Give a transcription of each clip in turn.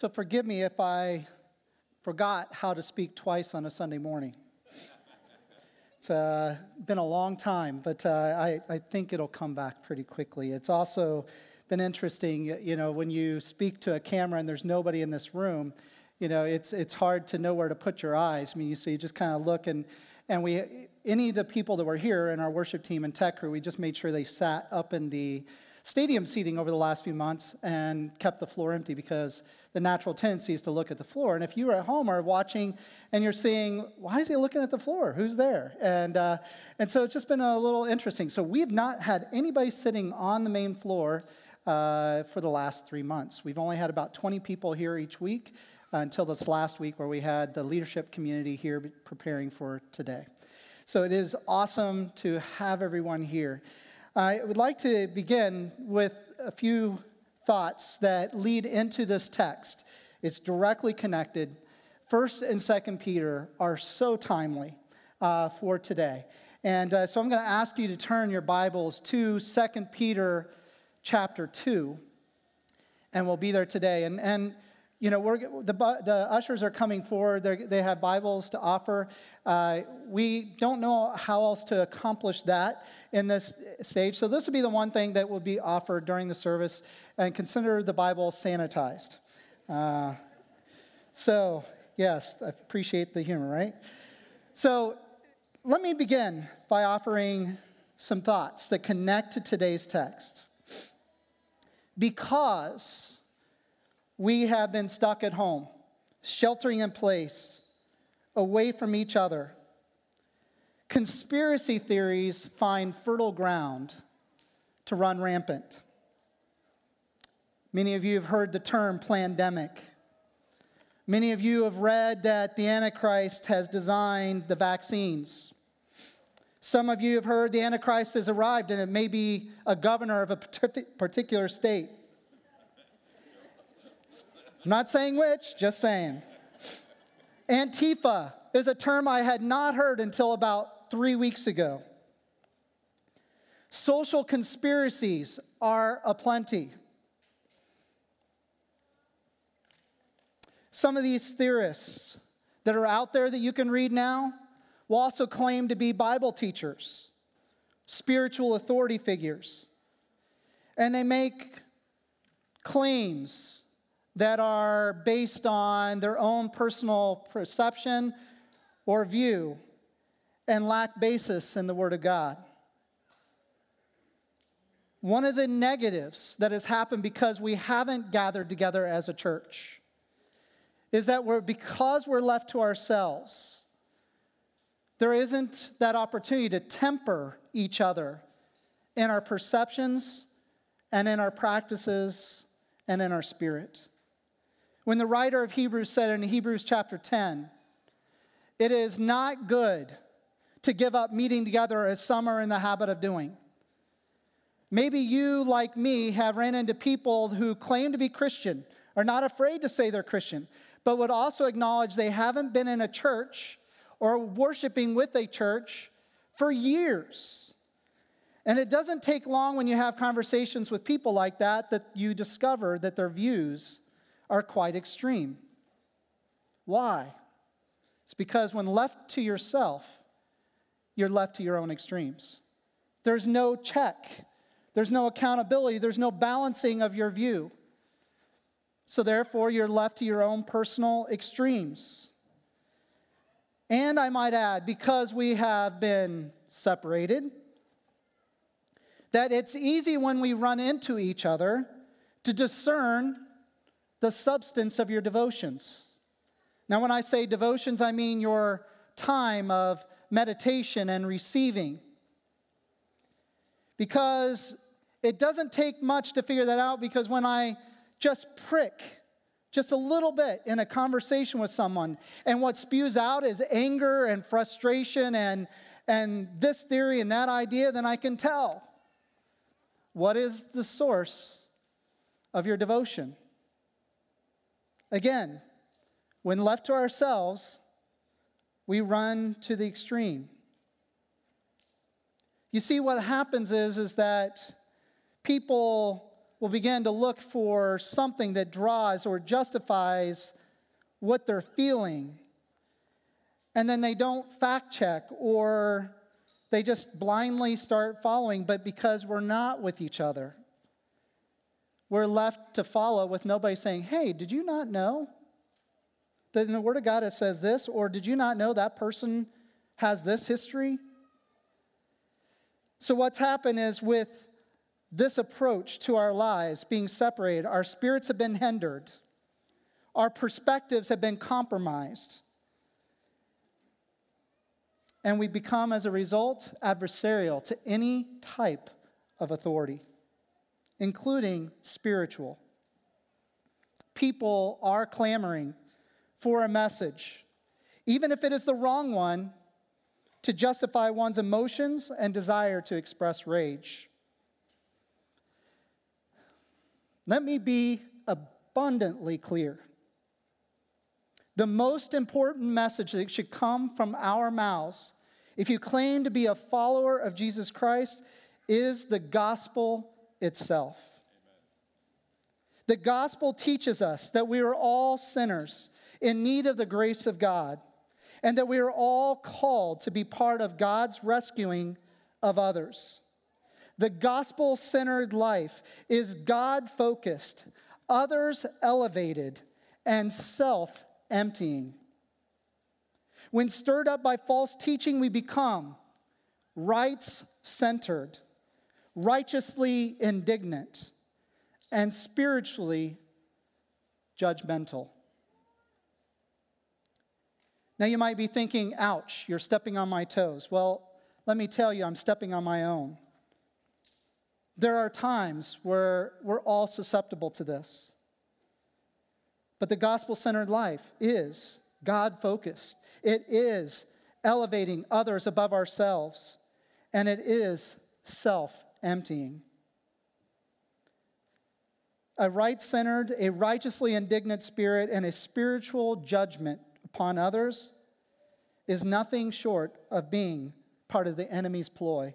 So forgive me if I forgot how to speak twice on a Sunday morning. It's uh, been a long time, but uh, I, I think it'll come back pretty quickly. It's also been interesting, you know, when you speak to a camera and there's nobody in this room, you know, it's, it's hard to know where to put your eyes. I mean, you, so you just kind of look and, and we, any of the people that were here in our worship team and tech crew, we just made sure they sat up in the stadium seating over the last few months and kept the floor empty because the natural tendency is to look at the floor. And if you are at home or watching and you're seeing, why is he looking at the floor? Who's there? And, uh, and so it's just been a little interesting. So we've not had anybody sitting on the main floor uh, for the last three months. We've only had about 20 people here each week uh, until this last week where we had the leadership community here preparing for today. So it is awesome to have everyone here. I would like to begin with a few thoughts that lead into this text. It's directly connected. First and Second Peter are so timely uh, for today. And uh, so I'm going to ask you to turn your Bibles to Second Peter chapter 2, and we'll be there today. And, and you know, we're, the, the ushers are coming forward. They're, they have Bibles to offer. Uh, we don't know how else to accomplish that in this stage. So, this will be the one thing that will be offered during the service. And consider the Bible sanitized. Uh, so, yes, I appreciate the humor, right? So, let me begin by offering some thoughts that connect to today's text. Because we have been stuck at home, sheltering in place, away from each other. Conspiracy theories find fertile ground to run rampant. Many of you have heard the term pandemic. Many of you have read that the Antichrist has designed the vaccines. Some of you have heard the Antichrist has arrived and it may be a governor of a particular state. I'm not saying which, just saying. Antifa is a term I had not heard until about three weeks ago. Social conspiracies are aplenty. Some of these theorists that are out there that you can read now will also claim to be Bible teachers, spiritual authority figures. And they make claims that are based on their own personal perception or view and lack basis in the Word of God. One of the negatives that has happened because we haven't gathered together as a church is that we're, because we're left to ourselves, there isn't that opportunity to temper each other in our perceptions and in our practices and in our spirit. When the writer of Hebrews said in Hebrews chapter 10, it is not good to give up meeting together as some are in the habit of doing. Maybe you, like me, have ran into people who claim to be Christian, are not afraid to say they're Christian, but would also acknowledge they haven't been in a church or worshiping with a church for years. And it doesn't take long when you have conversations with people like that that you discover that their views are quite extreme. Why? It's because when left to yourself, you're left to your own extremes. There's no check, there's no accountability, there's no balancing of your view. So, therefore, you're left to your own personal extremes. And I might add, because we have been separated, that it's easy when we run into each other to discern the substance of your devotions. Now, when I say devotions, I mean your time of meditation and receiving. Because it doesn't take much to figure that out, because when I just prick just a little bit in a conversation with someone, and what spews out is anger and frustration and, and this theory and that idea, then I can tell what is the source of your devotion. Again, when left to ourselves, we run to the extreme. You see, what happens is, is that people will begin to look for something that draws or justifies what they're feeling. And then they don't fact check or they just blindly start following, but because we're not with each other, we're left to follow with nobody saying, Hey, did you not know that in the Word of God it says this? Or did you not know that person has this history? So, what's happened is with this approach to our lives being separated, our spirits have been hindered, our perspectives have been compromised. And we become, as a result, adversarial to any type of authority, including spiritual. People are clamoring for a message, even if it is the wrong one, to justify one's emotions and desire to express rage. Let me be abundantly clear. The most important message that should come from our mouths, if you claim to be a follower of Jesus Christ, is the gospel itself. The gospel teaches us that we are all sinners in need of the grace of God, and that we are all called to be part of God's rescuing of others. The gospel centered life is God focused, others elevated, and self emptying. When stirred up by false teaching, we become rights centered, righteously indignant, and spiritually judgmental. Now, you might be thinking, ouch, you're stepping on my toes. Well, let me tell you, I'm stepping on my own. There are times where we're all susceptible to this. But the gospel centered life is God focused, it is elevating others above ourselves, and it is self emptying. A right centered, a righteously indignant spirit, and a spiritual judgment upon others is nothing short of being part of the enemy's ploy.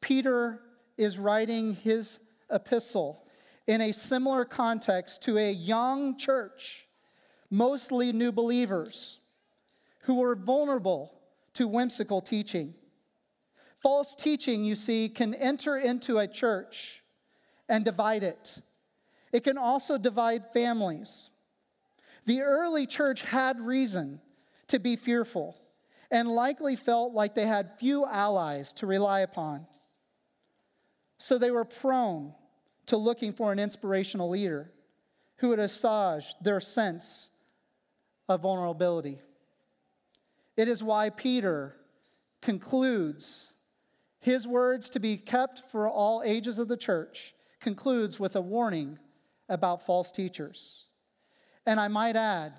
Peter is writing his epistle in a similar context to a young church, mostly new believers, who were vulnerable to whimsical teaching. False teaching, you see, can enter into a church and divide it. It can also divide families. The early church had reason to be fearful and likely felt like they had few allies to rely upon. So they were prone to looking for an inspirational leader who would assuage their sense of vulnerability. It is why Peter concludes his words to be kept for all ages of the church, concludes with a warning about false teachers. And I might add,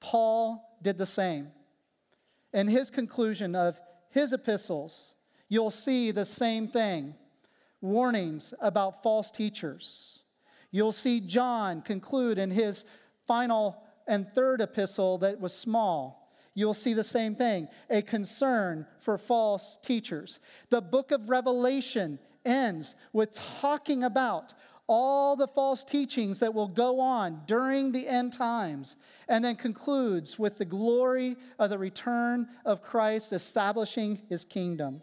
Paul did the same. In his conclusion of his epistles, you'll see the same thing warnings about false teachers. You'll see John conclude in his final and third epistle that was small. You'll see the same thing a concern for false teachers. The book of Revelation ends with talking about all the false teachings that will go on during the end times, and then concludes with the glory of the return of Christ establishing his kingdom.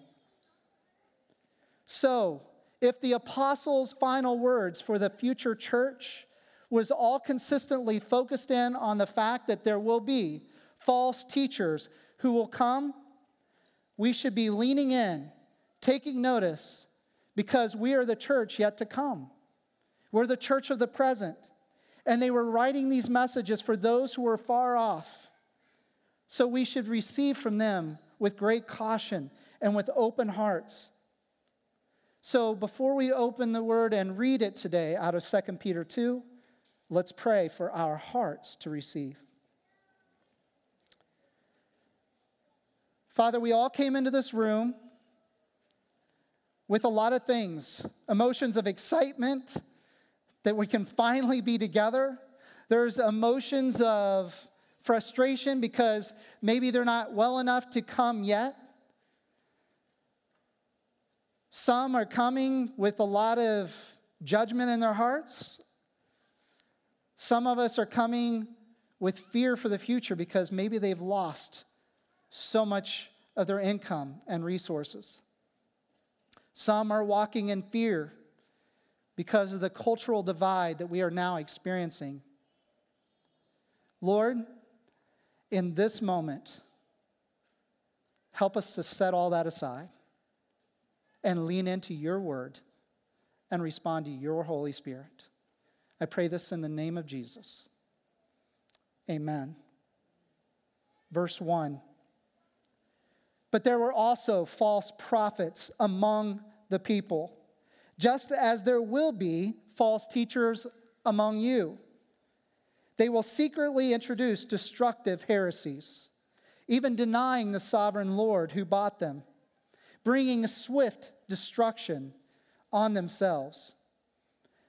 So, if the apostles' final words for the future church was all consistently focused in on the fact that there will be false teachers who will come, we should be leaning in, taking notice, because we are the church yet to come. We're the church of the present. And they were writing these messages for those who were far off. So we should receive from them with great caution and with open hearts so before we open the word and read it today out of 2 Peter 2, let's pray for our hearts to receive. Father, we all came into this room with a lot of things emotions of excitement that we can finally be together. There's emotions of frustration because maybe they're not well enough to come yet. Some are coming with a lot of judgment in their hearts. Some of us are coming with fear for the future because maybe they've lost so much of their income and resources. Some are walking in fear because of the cultural divide that we are now experiencing. Lord, in this moment, help us to set all that aside and lean into your word and respond to your Holy Spirit. I pray this in the name of Jesus. Amen. Verse 1 But there were also false prophets among the people, just as there will be false teachers among you. They will secretly introduce destructive heresies, even denying the sovereign Lord who bought them, bringing swift destruction on themselves.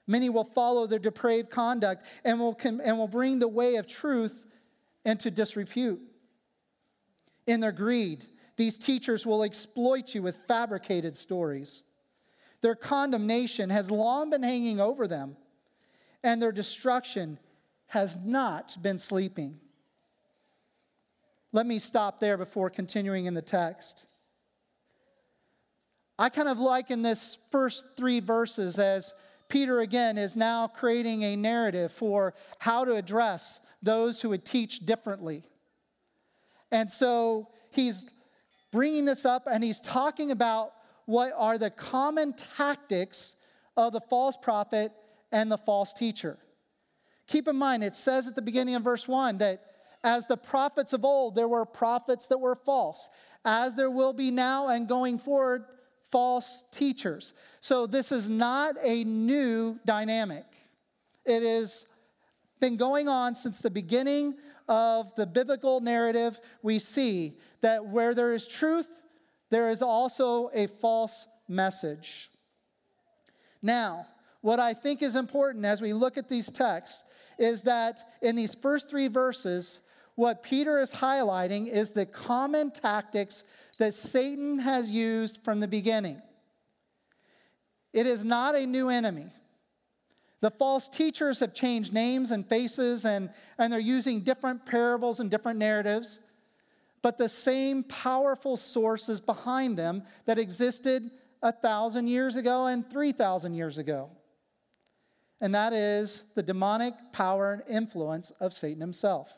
Many will follow their depraved conduct and will, and will bring the way of truth into disrepute. In their greed, these teachers will exploit you with fabricated stories. Their condemnation has long been hanging over them, and their destruction has not been sleeping. Let me stop there before continuing in the text. I kind of liken this first three verses as Peter again is now creating a narrative for how to address those who would teach differently. And so he's bringing this up and he's talking about what are the common tactics of the false prophet and the false teacher. Keep in mind, it says at the beginning of verse 1 that as the prophets of old, there were prophets that were false, as there will be now and going forward, false teachers. So this is not a new dynamic. It has been going on since the beginning of the biblical narrative. We see that where there is truth, there is also a false message. Now, what I think is important as we look at these texts is that in these first three verses, what Peter is highlighting is the common tactics that Satan has used from the beginning. It is not a new enemy. The false teachers have changed names and faces, and, and they're using different parables and different narratives, but the same powerful source is behind them that existed a thousand years ago and 3,000 years ago. And that is the demonic power and influence of Satan himself.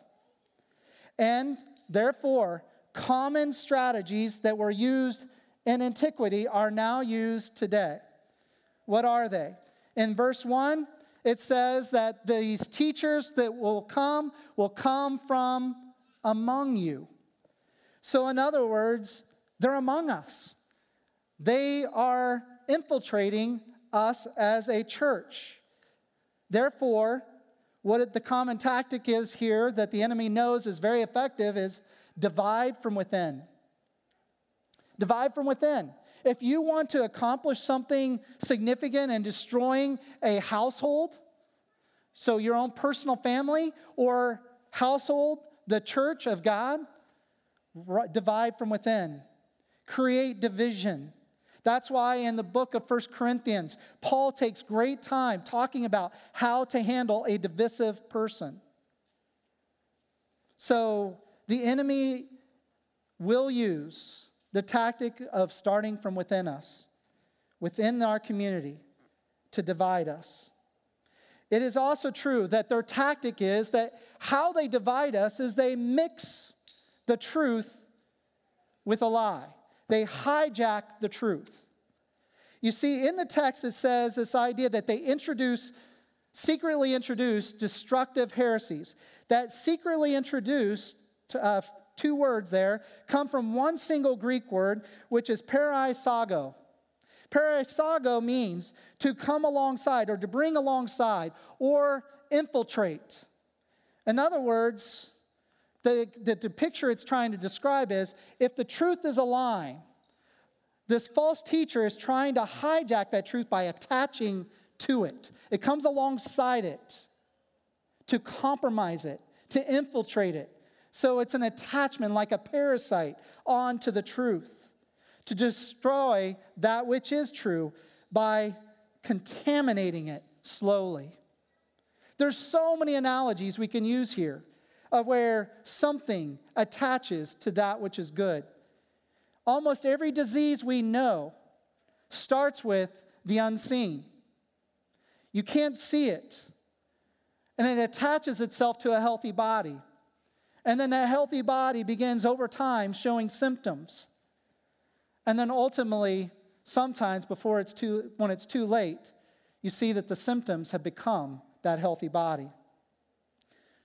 And therefore, common strategies that were used in antiquity are now used today. What are they? In verse 1, it says that these teachers that will come will come from among you. So, in other words, they're among us. They are infiltrating us as a church. Therefore, what the common tactic is here that the enemy knows is very effective is divide from within. Divide from within. If you want to accomplish something significant and destroying a household, so your own personal family or household, the church of God, divide from within. Create division. That's why in the book of First Corinthians, Paul takes great time talking about how to handle a divisive person. So the enemy will use the tactic of starting from within us, within our community, to divide us. It is also true that their tactic is that how they divide us is they mix the truth with a lie. They hijack the truth. You see, in the text, it says this idea that they introduce, secretly introduce destructive heresies. That secretly introduced uh, two words there come from one single Greek word, which is pareisago. Pareisago means to come alongside or to bring alongside or infiltrate. In other words, the, the, the picture it's trying to describe is if the truth is a lie, this false teacher is trying to hijack that truth by attaching to it. It comes alongside it to compromise it, to infiltrate it. So it's an attachment like a parasite onto the truth to destroy that which is true by contaminating it slowly. There's so many analogies we can use here of where something attaches to that which is good. Almost every disease we know starts with the unseen. You can't see it, and it attaches itself to a healthy body. And then that healthy body begins over time showing symptoms. And then ultimately, sometimes before it's too, when it's too late, you see that the symptoms have become that healthy body.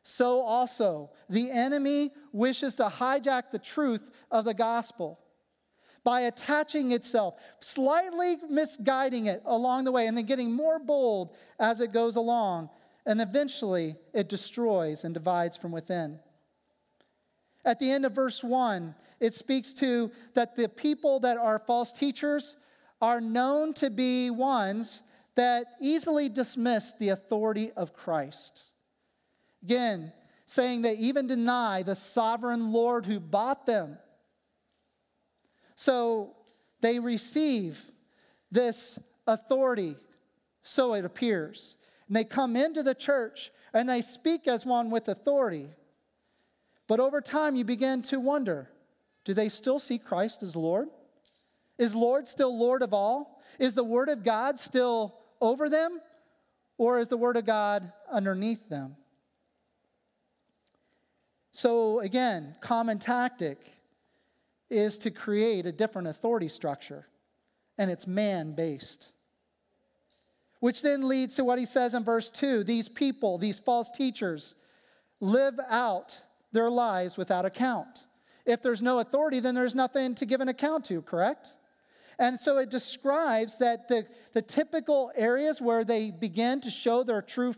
So also, the enemy wishes to hijack the truth of the gospel by attaching itself, slightly misguiding it along the way, and then getting more bold as it goes along. And eventually, it destroys and divides from within. At the end of verse 1, it speaks to that the people that are false teachers are known to be ones that easily dismiss the authority of Christ. Again, saying they even deny the sovereign Lord who bought them. So they receive this authority, so it appears. And they come into the church and they speak as one with authority. But over time, you begin to wonder do they still see Christ as Lord? Is Lord still Lord of all? Is the Word of God still over them, or is the Word of God underneath them? So, again, common tactic is to create a different authority structure, and it's man based. Which then leads to what he says in verse 2 these people, these false teachers, live out their lives without account. If there's no authority, then there's nothing to give an account to, correct? And so it describes that the, the typical areas where they begin to show their true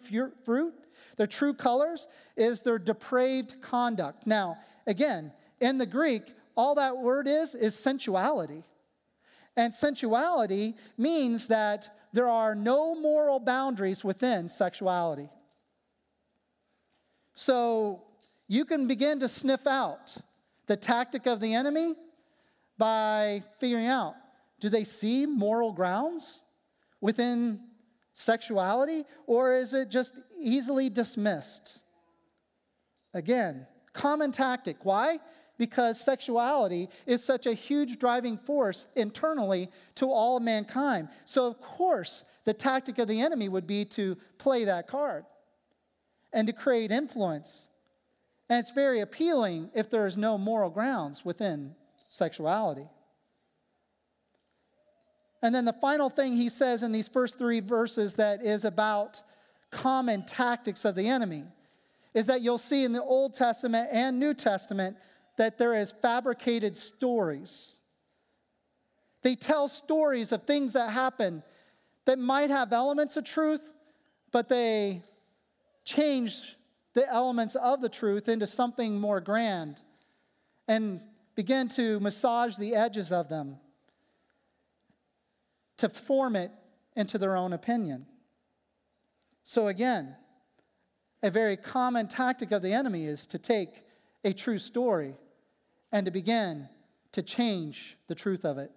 fruit, their true colors, is their depraved conduct. Now, again, in the Greek, all that word is is sensuality. And sensuality means that there are no moral boundaries within sexuality. So you can begin to sniff out the tactic of the enemy by figuring out do they see moral grounds within sexuality, or is it just easily dismissed? Again, common tactic. Why? Because sexuality is such a huge driving force internally to all mankind. So, of course, the tactic of the enemy would be to play that card and to create influence. And it's very appealing if there is no moral grounds within sexuality. And then the final thing he says in these first three verses that is about common tactics of the enemy is that you'll see in the Old Testament and New Testament that there is fabricated stories. They tell stories of things that happen that might have elements of truth, but they change the elements of the truth into something more grand and begin to massage the edges of them to form it into their own opinion. So, again, a very common tactic of the enemy is to take a true story and to begin to change the truth of it,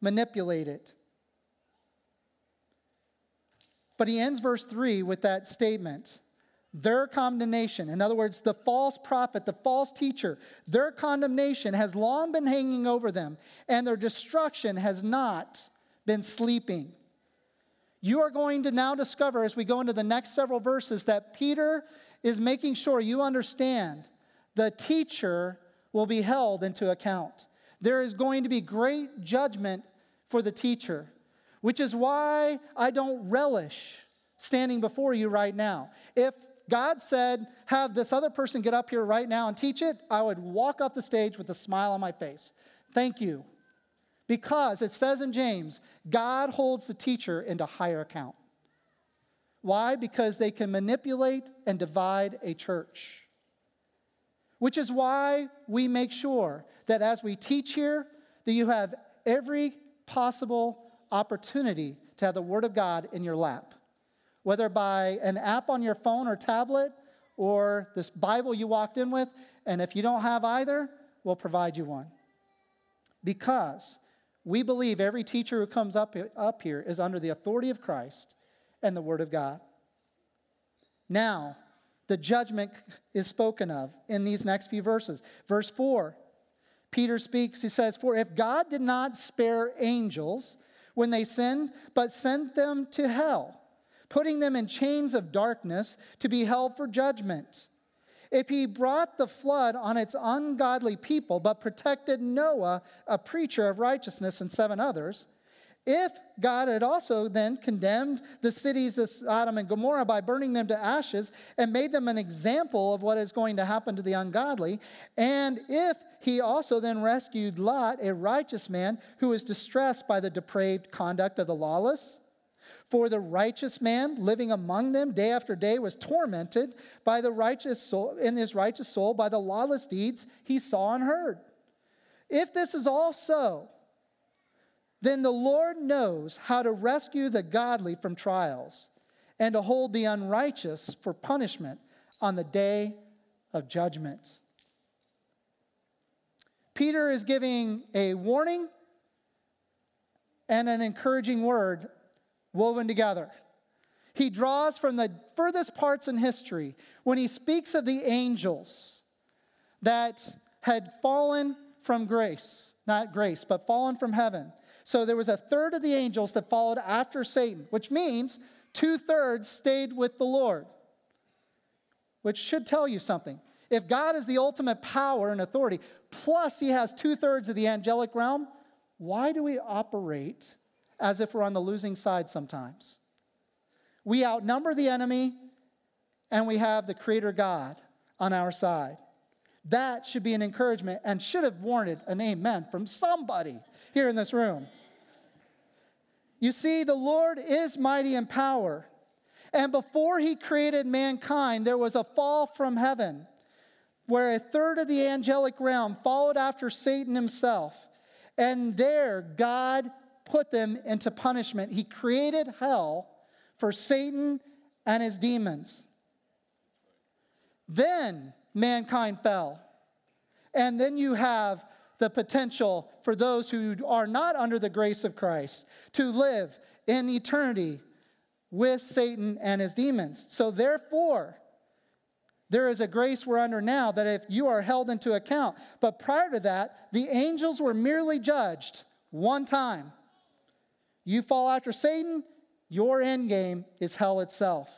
manipulate it. But he ends verse 3 with that statement their condemnation, in other words, the false prophet, the false teacher, their condemnation has long been hanging over them, and their destruction has not been sleeping. You are going to now discover as we go into the next several verses that Peter is making sure you understand the teacher will be held into account. There is going to be great judgment for the teacher, which is why I don't relish standing before you right now. If God said, have this other person get up here right now and teach it, I would walk off the stage with a smile on my face. Thank you. Because it says in James, God holds the teacher into higher account. Why? Because they can manipulate and divide a church. Which is why we make sure that as we teach here, that you have every possible opportunity to have the Word of God in your lap. Whether by an app on your phone or tablet or this Bible you walked in with, and if you don't have either, we'll provide you one. Because we believe every teacher who comes up, up here is under the authority of Christ and the Word of God. Now, the judgment is spoken of in these next few verses. Verse 4, Peter speaks, he says, For if God did not spare angels when they sinned, but sent them to hell, putting them in chains of darkness to be held for judgment. If he brought the flood on its ungodly people, but protected Noah, a preacher of righteousness, and seven others, if God had also then condemned the cities of Sodom and Gomorrah by burning them to ashes and made them an example of what is going to happen to the ungodly, and if he also then rescued Lot, a righteous man who was distressed by the depraved conduct of the lawless, for the righteous man living among them day after day was tormented by the righteous soul in his righteous soul by the lawless deeds he saw and heard. If this is all so, then the Lord knows how to rescue the godly from trials and to hold the unrighteous for punishment on the day of judgment. Peter is giving a warning and an encouraging word woven together. He draws from the furthest parts in history when he speaks of the angels that had fallen from grace, not grace, but fallen from heaven. So there was a third of the angels that followed after Satan, which means two thirds stayed with the Lord, which should tell you something. If God is the ultimate power and authority, plus he has two thirds of the angelic realm, why do we operate as if we're on the losing side sometimes? We outnumber the enemy and we have the Creator God on our side. That should be an encouragement and should have warranted an amen from somebody here in this room. You see, the Lord is mighty in power. And before he created mankind, there was a fall from heaven where a third of the angelic realm followed after Satan himself. And there, God put them into punishment. He created hell for Satan and his demons. Then mankind fell. And then you have the potential for those who are not under the grace of Christ to live in eternity with Satan and his demons. So, therefore, there is a grace we're under now that if you are held into account, but prior to that, the angels were merely judged one time. You fall after Satan, your end game is hell itself.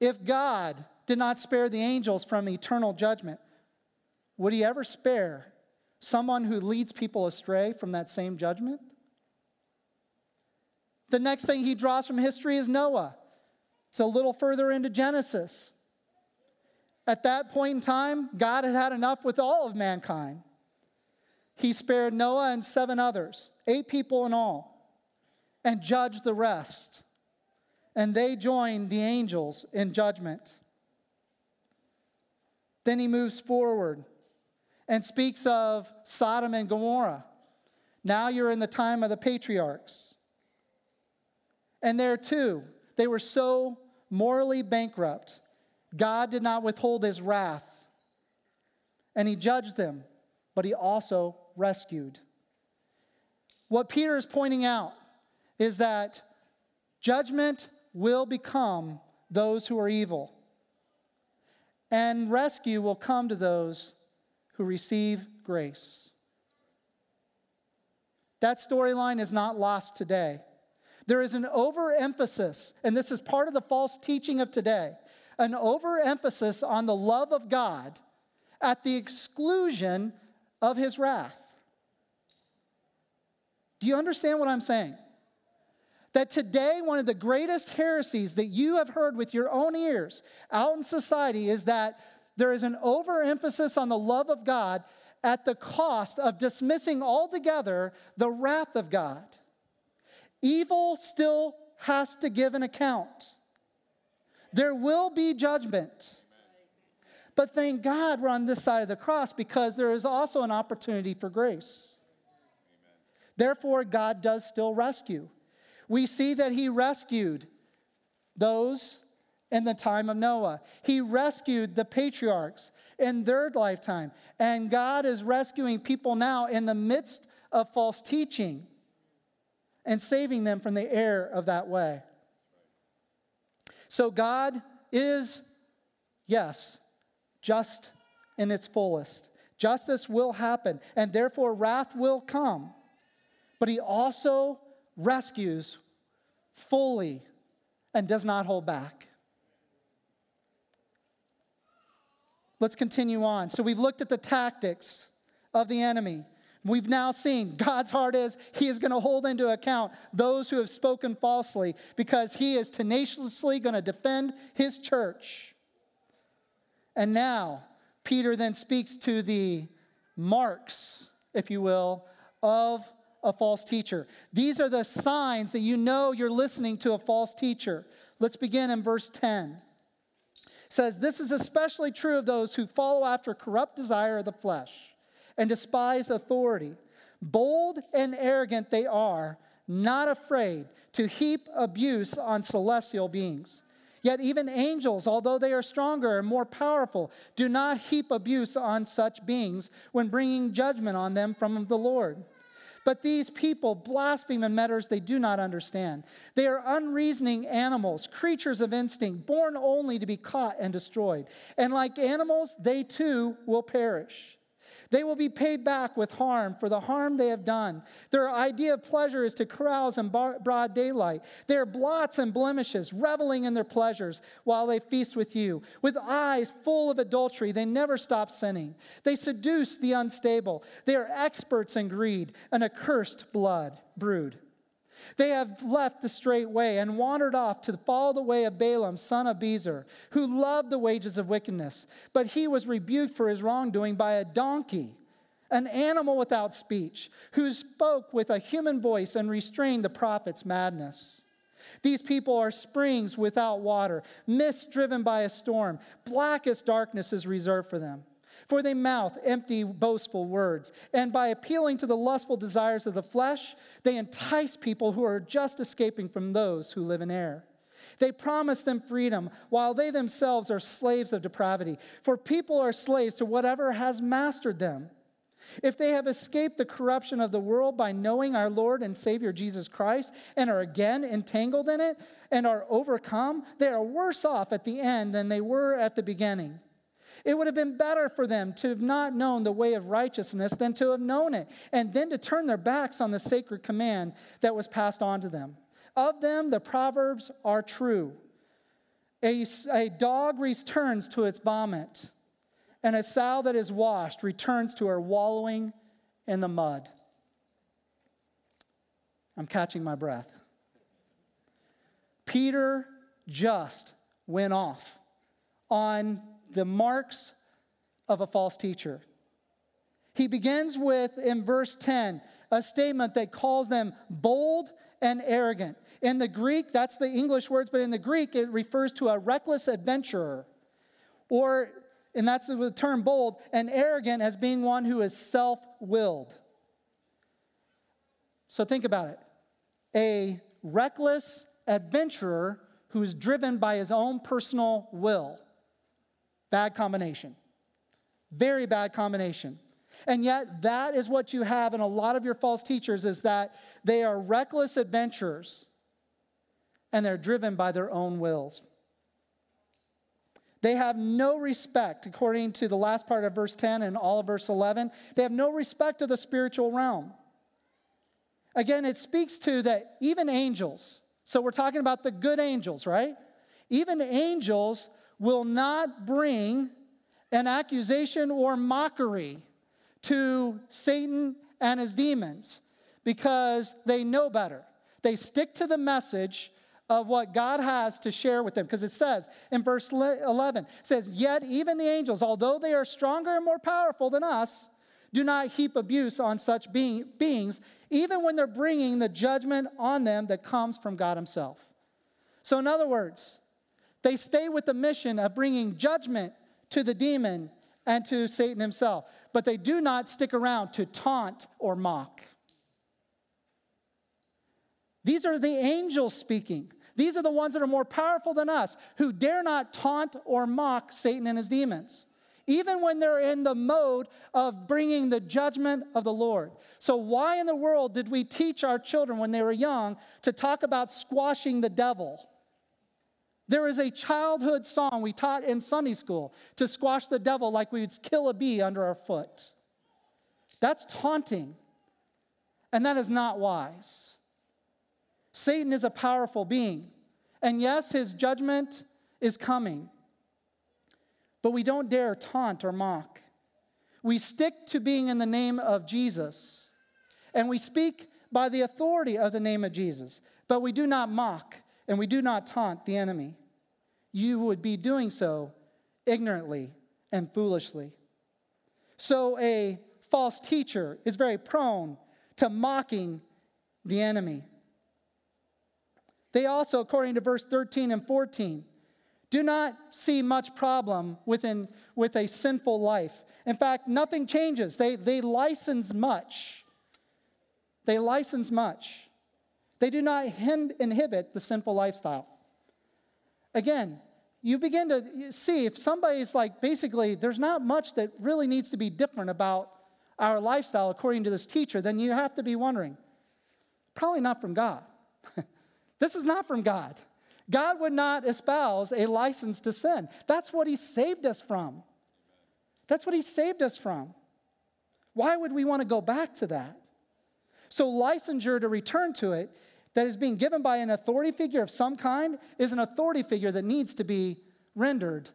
If God did not spare the angels from eternal judgment, would he ever spare someone who leads people astray from that same judgment? The next thing he draws from history is Noah. It's a little further into Genesis. At that point in time, God had had enough with all of mankind. He spared Noah and seven others, eight people in all, and judged the rest. And they joined the angels in judgment. Then he moves forward and speaks of Sodom and Gomorrah. Now you're in the time of the patriarchs. And there too, they were so morally bankrupt, God did not withhold his wrath. And he judged them, but he also rescued. What Peter is pointing out is that judgment will become those who are evil, and rescue will come to those who receive grace. That storyline is not lost today. There is an overemphasis, and this is part of the false teaching of today an overemphasis on the love of God at the exclusion of his wrath. Do you understand what I'm saying? That today, one of the greatest heresies that you have heard with your own ears out in society is that there is an overemphasis on the love of God at the cost of dismissing altogether the wrath of God. Evil still has to give an account. There will be judgment. But thank God we're on this side of the cross because there is also an opportunity for grace. Therefore, God does still rescue. We see that He rescued those in the time of Noah. He rescued the patriarchs in their lifetime. And God is rescuing people now in the midst of false teaching and saving them from the error of that way. So God is, yes, just in its fullest. Justice will happen, and therefore wrath will come. But he also rescues fully and does not hold back. Let's continue on. So we've looked at the tactics of the enemy. We've now seen God's heart is He is going to hold into account those who have spoken falsely because He is tenaciously going to defend His church. And now, Peter then speaks to the marks, if you will, of a false teacher. These are the signs that you know you're listening to a false teacher. Let's begin in verse 10 says, This is especially true of those who follow after corrupt desire of the flesh and despise authority. Bold and arrogant they are, not afraid to heap abuse on celestial beings. Yet even angels, although they are stronger and more powerful, do not heap abuse on such beings when bringing judgment on them from the Lord. But these people blaspheme in matters they do not understand. They are unreasoning animals, creatures of instinct, born only to be caught and destroyed. And like animals, they too will perish. They will be paid back with harm for the harm they have done. Their idea of pleasure is to carouse in broad daylight. They are blots and blemishes, reveling in their pleasures while they feast with you. With eyes full of adultery, they never stop sinning. They seduce the unstable. They are experts in greed, an accursed blood brood. They have left the straight way and wandered off to follow the way of Balaam, son of Bezer, who loved the wages of wickedness. But he was rebuked for his wrongdoing by a donkey, an animal without speech, who spoke with a human voice and restrained the prophet's madness. These people are springs without water, mists driven by a storm. Blackest darkness is reserved for them. For they mouth empty, boastful words. And by appealing to the lustful desires of the flesh, they entice people who are just escaping from those who live in error. They promise them freedom while they themselves are slaves of depravity. For people are slaves to whatever has mastered them. If they have escaped the corruption of the world by knowing our Lord and Savior Jesus Christ and are again entangled in it and are overcome, they are worse off at the end than they were at the beginning. It would have been better for them to have not known the way of righteousness than to have known it, and then to turn their backs on the sacred command that was passed on to them. Of them, the Proverbs are true. A, a dog returns to its vomit, and a sow that is washed returns to her wallowing in the mud. I'm catching my breath. Peter just went off on the marks of a false teacher. He begins with, in verse 10, a statement that calls them bold and arrogant. In the Greek, that's the English words, but in the Greek, it refers to a reckless adventurer. Or, and that's the term bold, and arrogant as being one who is self willed. So think about it a reckless adventurer who is driven by his own personal will. Bad combination. Very bad combination. And yet, that is what you have in a lot of your false teachers is that they are reckless adventurers and they're driven by their own wills. They have no respect, according to the last part of verse 10 and all of verse 11, they have no respect of the spiritual realm. Again, it speaks to that even angels, so we're talking about the good angels, right? Even angels will not bring an accusation or mockery to Satan and his demons because they know better. They stick to the message of what God has to share with them. Because it says in verse 11, it says, Yet even the angels, although they are stronger and more powerful than us, do not heap abuse on such being, beings, even when they're bringing the judgment on them that comes from God Himself. So, in other words, they stay with the mission of bringing judgment to the demon and to Satan himself, but they do not stick around to taunt or mock. These are the angels speaking. These are the ones that are more powerful than us, who dare not taunt or mock Satan and his demons, even when they're in the mode of bringing the judgment of the Lord. So, why in the world did we teach our children when they were young to talk about squashing the devil? There is a childhood song we taught in Sunday school to squash the devil like we would kill a bee under our foot. That's taunting, and that is not wise. Satan is a powerful being. And yes, his judgment is coming. But we don't dare taunt or mock. We stick to being in the name of Jesus. And we speak by the authority of the name of Jesus. But we do not mock and we do not taunt the enemy. You would be doing so ignorantly and foolishly. So a false teacher is very prone to mocking the enemy. They also, according to verse 13 and 14, do not see much problem within, with a sinful life. In fact, nothing changes. They, they license much. They license much. They do not inhibit the sinful lifestyle. Again, you begin to see if somebody's like basically, there's not much that really needs to be different about our lifestyle according to this teacher, then you have to be wondering, probably not from God. This is not from God. God would not espouse a license to sin. That's what He saved us from. That's what He saved us from. Why would we want to go back to that? So, licensure to return to it that is being given by an authority figure of some kind is an authority figure that needs to be rendered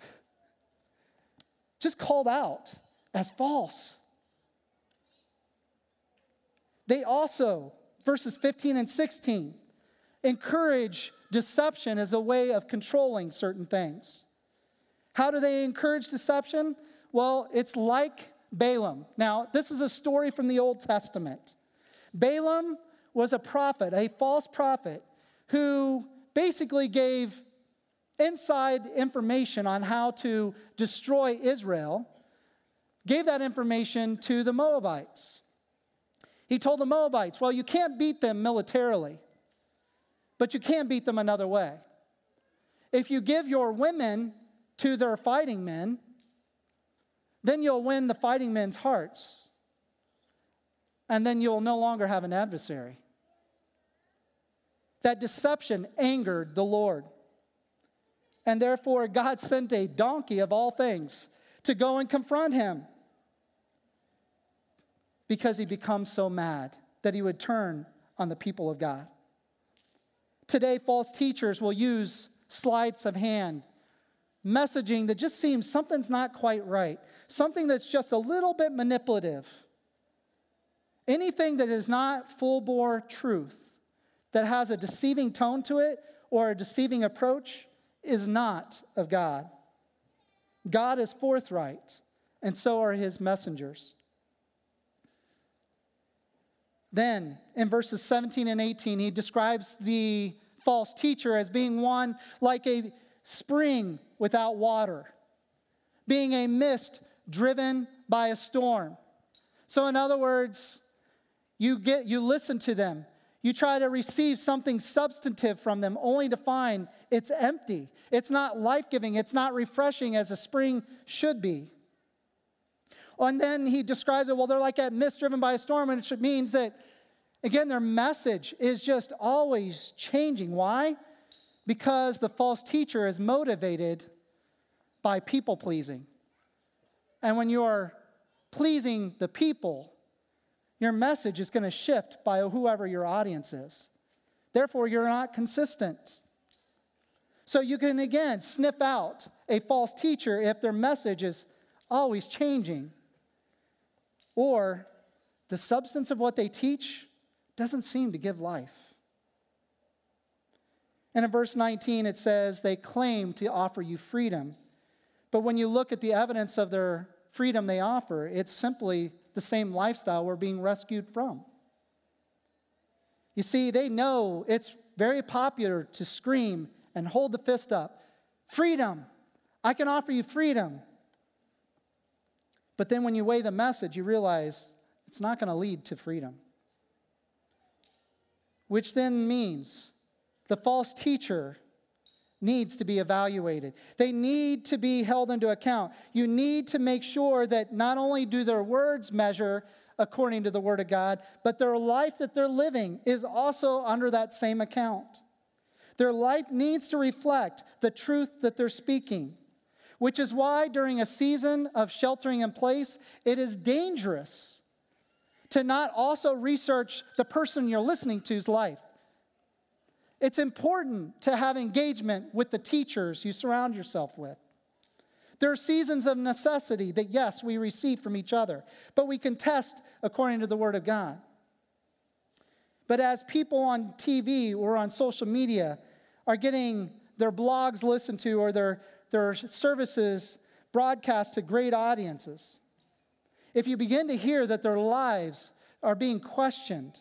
just called out as false. They also verses 15 and 16 encourage deception as a way of controlling certain things. How do they encourage deception? Well, it's like Balaam. Now, this is a story from the Old Testament. Balaam was a prophet, a false prophet, who basically gave inside information on how to destroy Israel, gave that information to the Moabites. He told the Moabites, Well, you can't beat them militarily, but you can beat them another way. If you give your women to their fighting men, then you'll win the fighting men's hearts. And then you'll no longer have an adversary. That deception angered the Lord. And therefore, God sent a donkey of all things to go and confront him because he becomes so mad that he would turn on the people of God. Today, false teachers will use sleights of hand, messaging that just seems something's not quite right, something that's just a little bit manipulative. Anything that is not full bore truth, that has a deceiving tone to it or a deceiving approach, is not of God. God is forthright, and so are his messengers. Then, in verses 17 and 18, he describes the false teacher as being one like a spring without water, being a mist driven by a storm. So, in other words, you, get, you listen to them, you try to receive something substantive from them, only to find it's empty. It's not life giving, it's not refreshing as a spring should be. And then he describes it, well, they're like that mist driven by a storm, and it means that, again, their message is just always changing. Why? Because the false teacher is motivated by people pleasing. And when you are pleasing the people, your message is going to shift by whoever your audience is. Therefore, you're not consistent. So you can again sniff out a false teacher if their message is always changing or the substance of what they teach doesn't seem to give life. And in verse 19, it says, They claim to offer you freedom. But when you look at the evidence of their freedom they offer, it's simply the same lifestyle we're being rescued from. You see, they know it's very popular to scream and hold the fist up freedom. I can offer you freedom. But then when you weigh the message, you realize it's not going to lead to freedom. Which then means The false teacher needs to be evaluated. They need to be held into account. You need to make sure that not only do their words measure according to the Word of God, but their life that they're living is also under that same account. Their life needs to reflect the truth that they're speaking, which is why during a season of sheltering in place, it is dangerous to not also research the person you're listening to's life. It's important to have engagement with the teachers you surround yourself with. There are seasons of necessity that, yes, we receive from each other, but we can test according to the Word of God. But as people on TV or on social media are getting their blogs listened to or their, their services broadcast to great audiences, if you begin to hear that their lives are being questioned,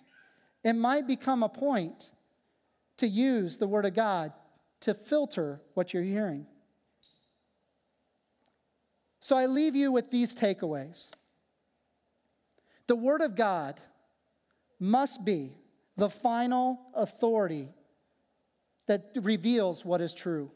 it might become a point to use the Word of God to filter what you're hearing. So I leave you with these takeaways. The Word of God must be the final authority that reveals what is true.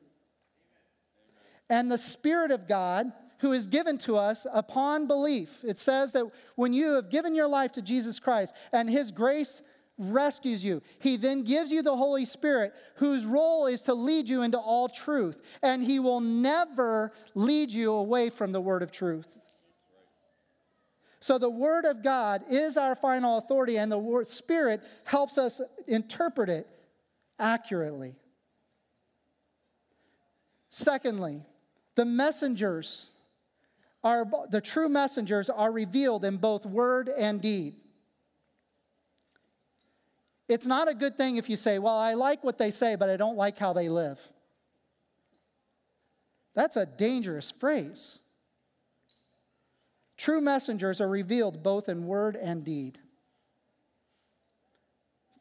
And the Spirit of God, who is given to us upon belief, it says that when you have given your life to Jesus Christ and His grace rescues you. He then gives you the Holy Spirit, whose role is to lead you into all truth. And He will never lead you away from the Word of truth. So, the Word of God is our final authority, and the Spirit helps us interpret it accurately. Secondly, the messengers are the true messengers are revealed in both word and deed. It's not a good thing if you say, Well, I like what they say, but I don't like how they live. That's a dangerous phrase. True messengers are revealed both in word and deed.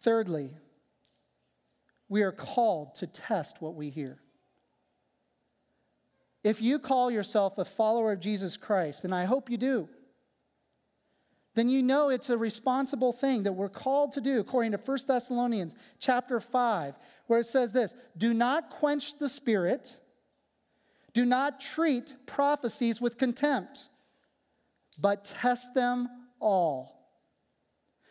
Thirdly, we are called to test what we hear. If you call yourself a follower of Jesus Christ, and I hope you do, then you know it's a responsible thing that we're called to do according to 1 Thessalonians chapter 5 where it says this do not quench the spirit. Do not treat prophecies with contempt but test them all.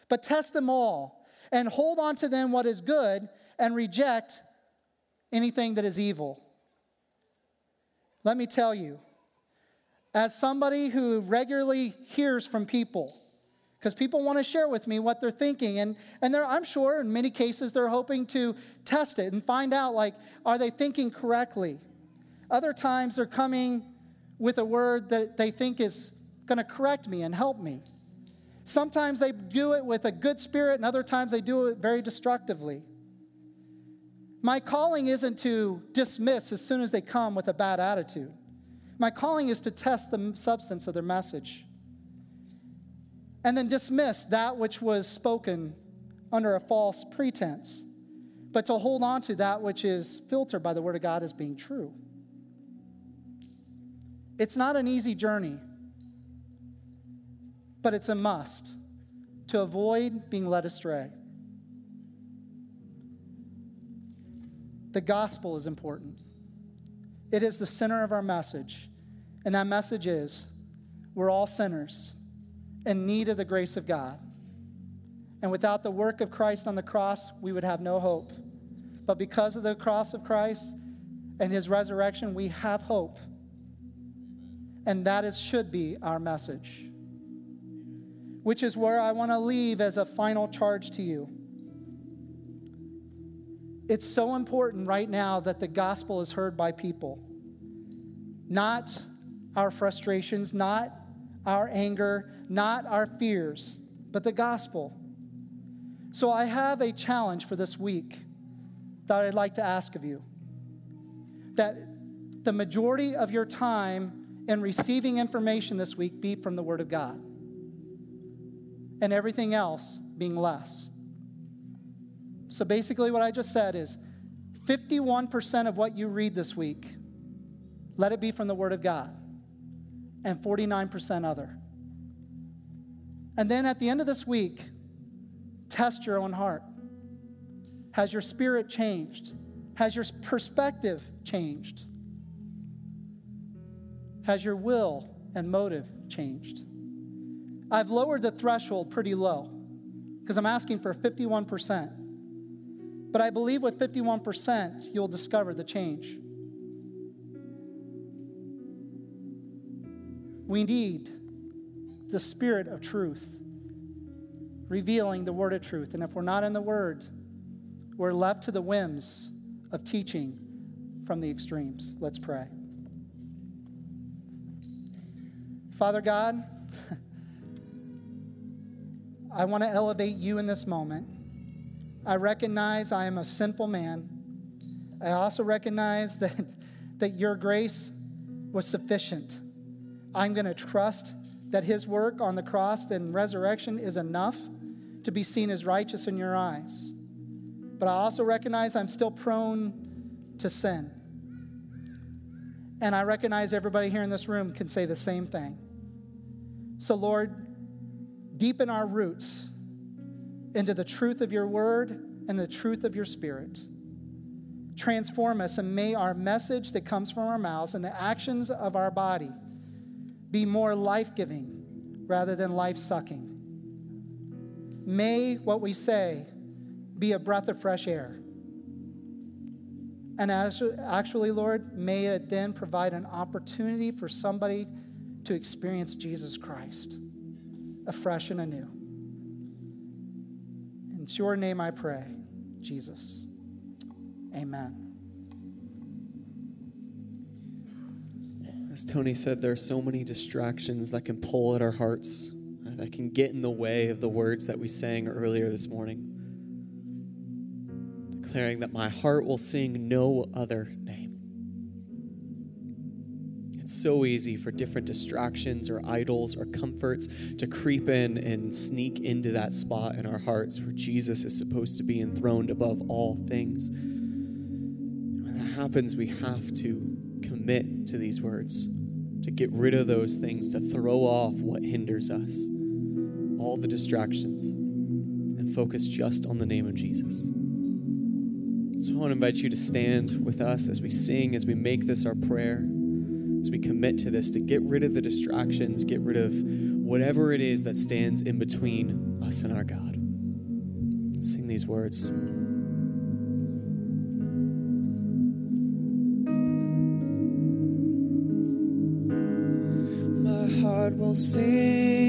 But test them all and hold on to them what is good and reject anything that is evil. Let me tell you as somebody who regularly hears from people because people want to share with me what they're thinking. And, and I'm sure in many cases they're hoping to test it and find out, like, are they thinking correctly? Other times they're coming with a word that they think is going to correct me and help me. Sometimes they do it with a good spirit, and other times they do it very destructively. My calling isn't to dismiss as soon as they come with a bad attitude. My calling is to test the substance of their message and then dismiss that which was spoken under a false pretense, but to hold on to that which is filtered by the Word of God as being true. It's not an easy journey, but it's a must to avoid being led astray. The gospel is important. It is the center of our message. And that message is we're all sinners in need of the grace of God. And without the work of Christ on the cross, we would have no hope. But because of the cross of Christ and his resurrection, we have hope. And that is, should be our message. Which is where I want to leave as a final charge to you. It's so important right now that the gospel is heard by people. Not our frustrations, not our anger, not our fears, but the gospel. So I have a challenge for this week that I'd like to ask of you. That the majority of your time in receiving information this week be from the Word of God, and everything else being less. So basically, what I just said is 51% of what you read this week, let it be from the Word of God and 49% other. And then at the end of this week, test your own heart. Has your spirit changed? Has your perspective changed? Has your will and motive changed? I've lowered the threshold pretty low because I'm asking for 51%. But I believe with 51%, you'll discover the change. We need the Spirit of truth, revealing the word of truth. And if we're not in the word, we're left to the whims of teaching from the extremes. Let's pray. Father God, I want to elevate you in this moment. I recognize I am a sinful man. I also recognize that, that your grace was sufficient. I'm going to trust that his work on the cross and resurrection is enough to be seen as righteous in your eyes. But I also recognize I'm still prone to sin. And I recognize everybody here in this room can say the same thing. So, Lord, deepen our roots into the truth of your word and the truth of your spirit. Transform us, and may our message that comes from our mouths and the actions of our body be more life giving rather than life sucking. May what we say be a breath of fresh air. And as, actually, Lord, may it then provide an opportunity for somebody to experience Jesus Christ afresh and anew. In your name I pray, Jesus. Amen. As Tony said, there are so many distractions that can pull at our hearts, uh, that can get in the way of the words that we sang earlier this morning. Declaring that my heart will sing no other name. it's so easy for different distractions or idols or comforts to creep in and sneak into that spot in our hearts where Jesus is supposed to be enthroned above all things. When that happens, we have to commit to these words, to get rid of those things, to throw off what hinders us, all the distractions, and focus just on the name of Jesus. So I want to invite you to stand with us as we sing, as we make this our prayer as we commit to this, to get rid of the distractions, get rid of whatever it is that stands in between us and our God. Sing these words. Will sing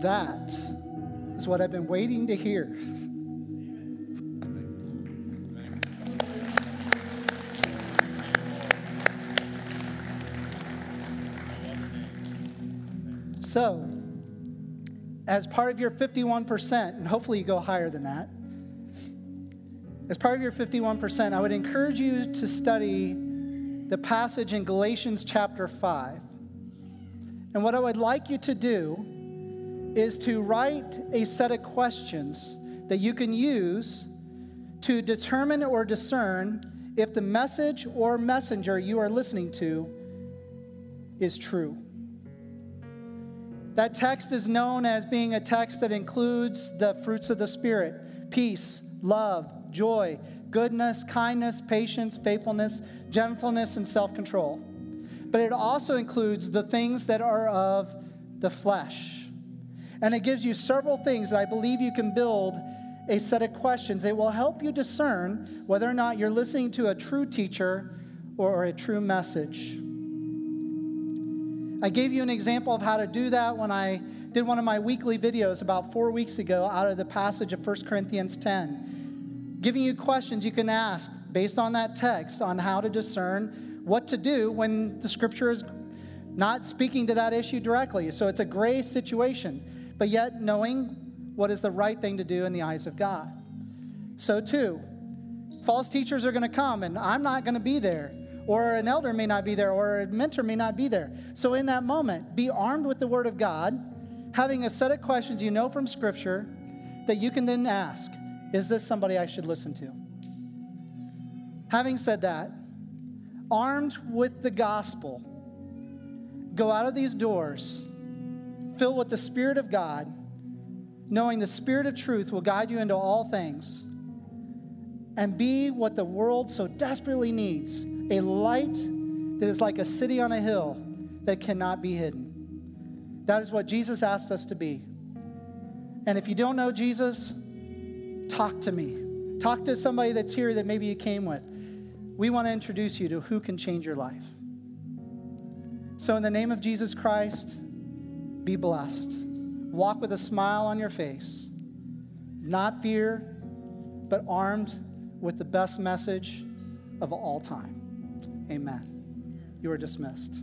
That is what I've been waiting to hear. So, as part of your 51%, and hopefully you go higher than that, as part of your 51%, I would encourage you to study the passage in Galatians chapter 5. And what I would like you to do is to write a set of questions that you can use to determine or discern if the message or messenger you are listening to is true. That text is known as being a text that includes the fruits of the Spirit peace, love, joy, goodness, kindness, patience, faithfulness, gentleness, and self control. But it also includes the things that are of the flesh. And it gives you several things that I believe you can build a set of questions. It will help you discern whether or not you're listening to a true teacher or a true message. I gave you an example of how to do that when I did one of my weekly videos about four weeks ago out of the passage of 1 Corinthians 10. Giving you questions you can ask based on that text on how to discern what to do when the scripture is not speaking to that issue directly. So it's a gray situation, but yet knowing what is the right thing to do in the eyes of God. So, too, false teachers are going to come, and I'm not going to be there or an elder may not be there, or a mentor may not be there. So, in that moment, be armed with the Word of God, having a set of questions you know from Scripture that you can then ask Is this somebody I should listen to? Having said that, armed with the gospel, go out of these doors filled with the Spirit of God, knowing the Spirit of truth will guide you into all things, and be what the world so desperately needs a light that is like a city on a hill that cannot be hidden. That is what Jesus asked us to be. And if you don't know Jesus, talk to me. Talk to somebody that's here that maybe you came with. We want to introduce you to who can change your life. So, in the name of Jesus Christ, be blessed. Walk with a smile on your face, not fear, but armed with the best message of all time. Amen. You are dismissed.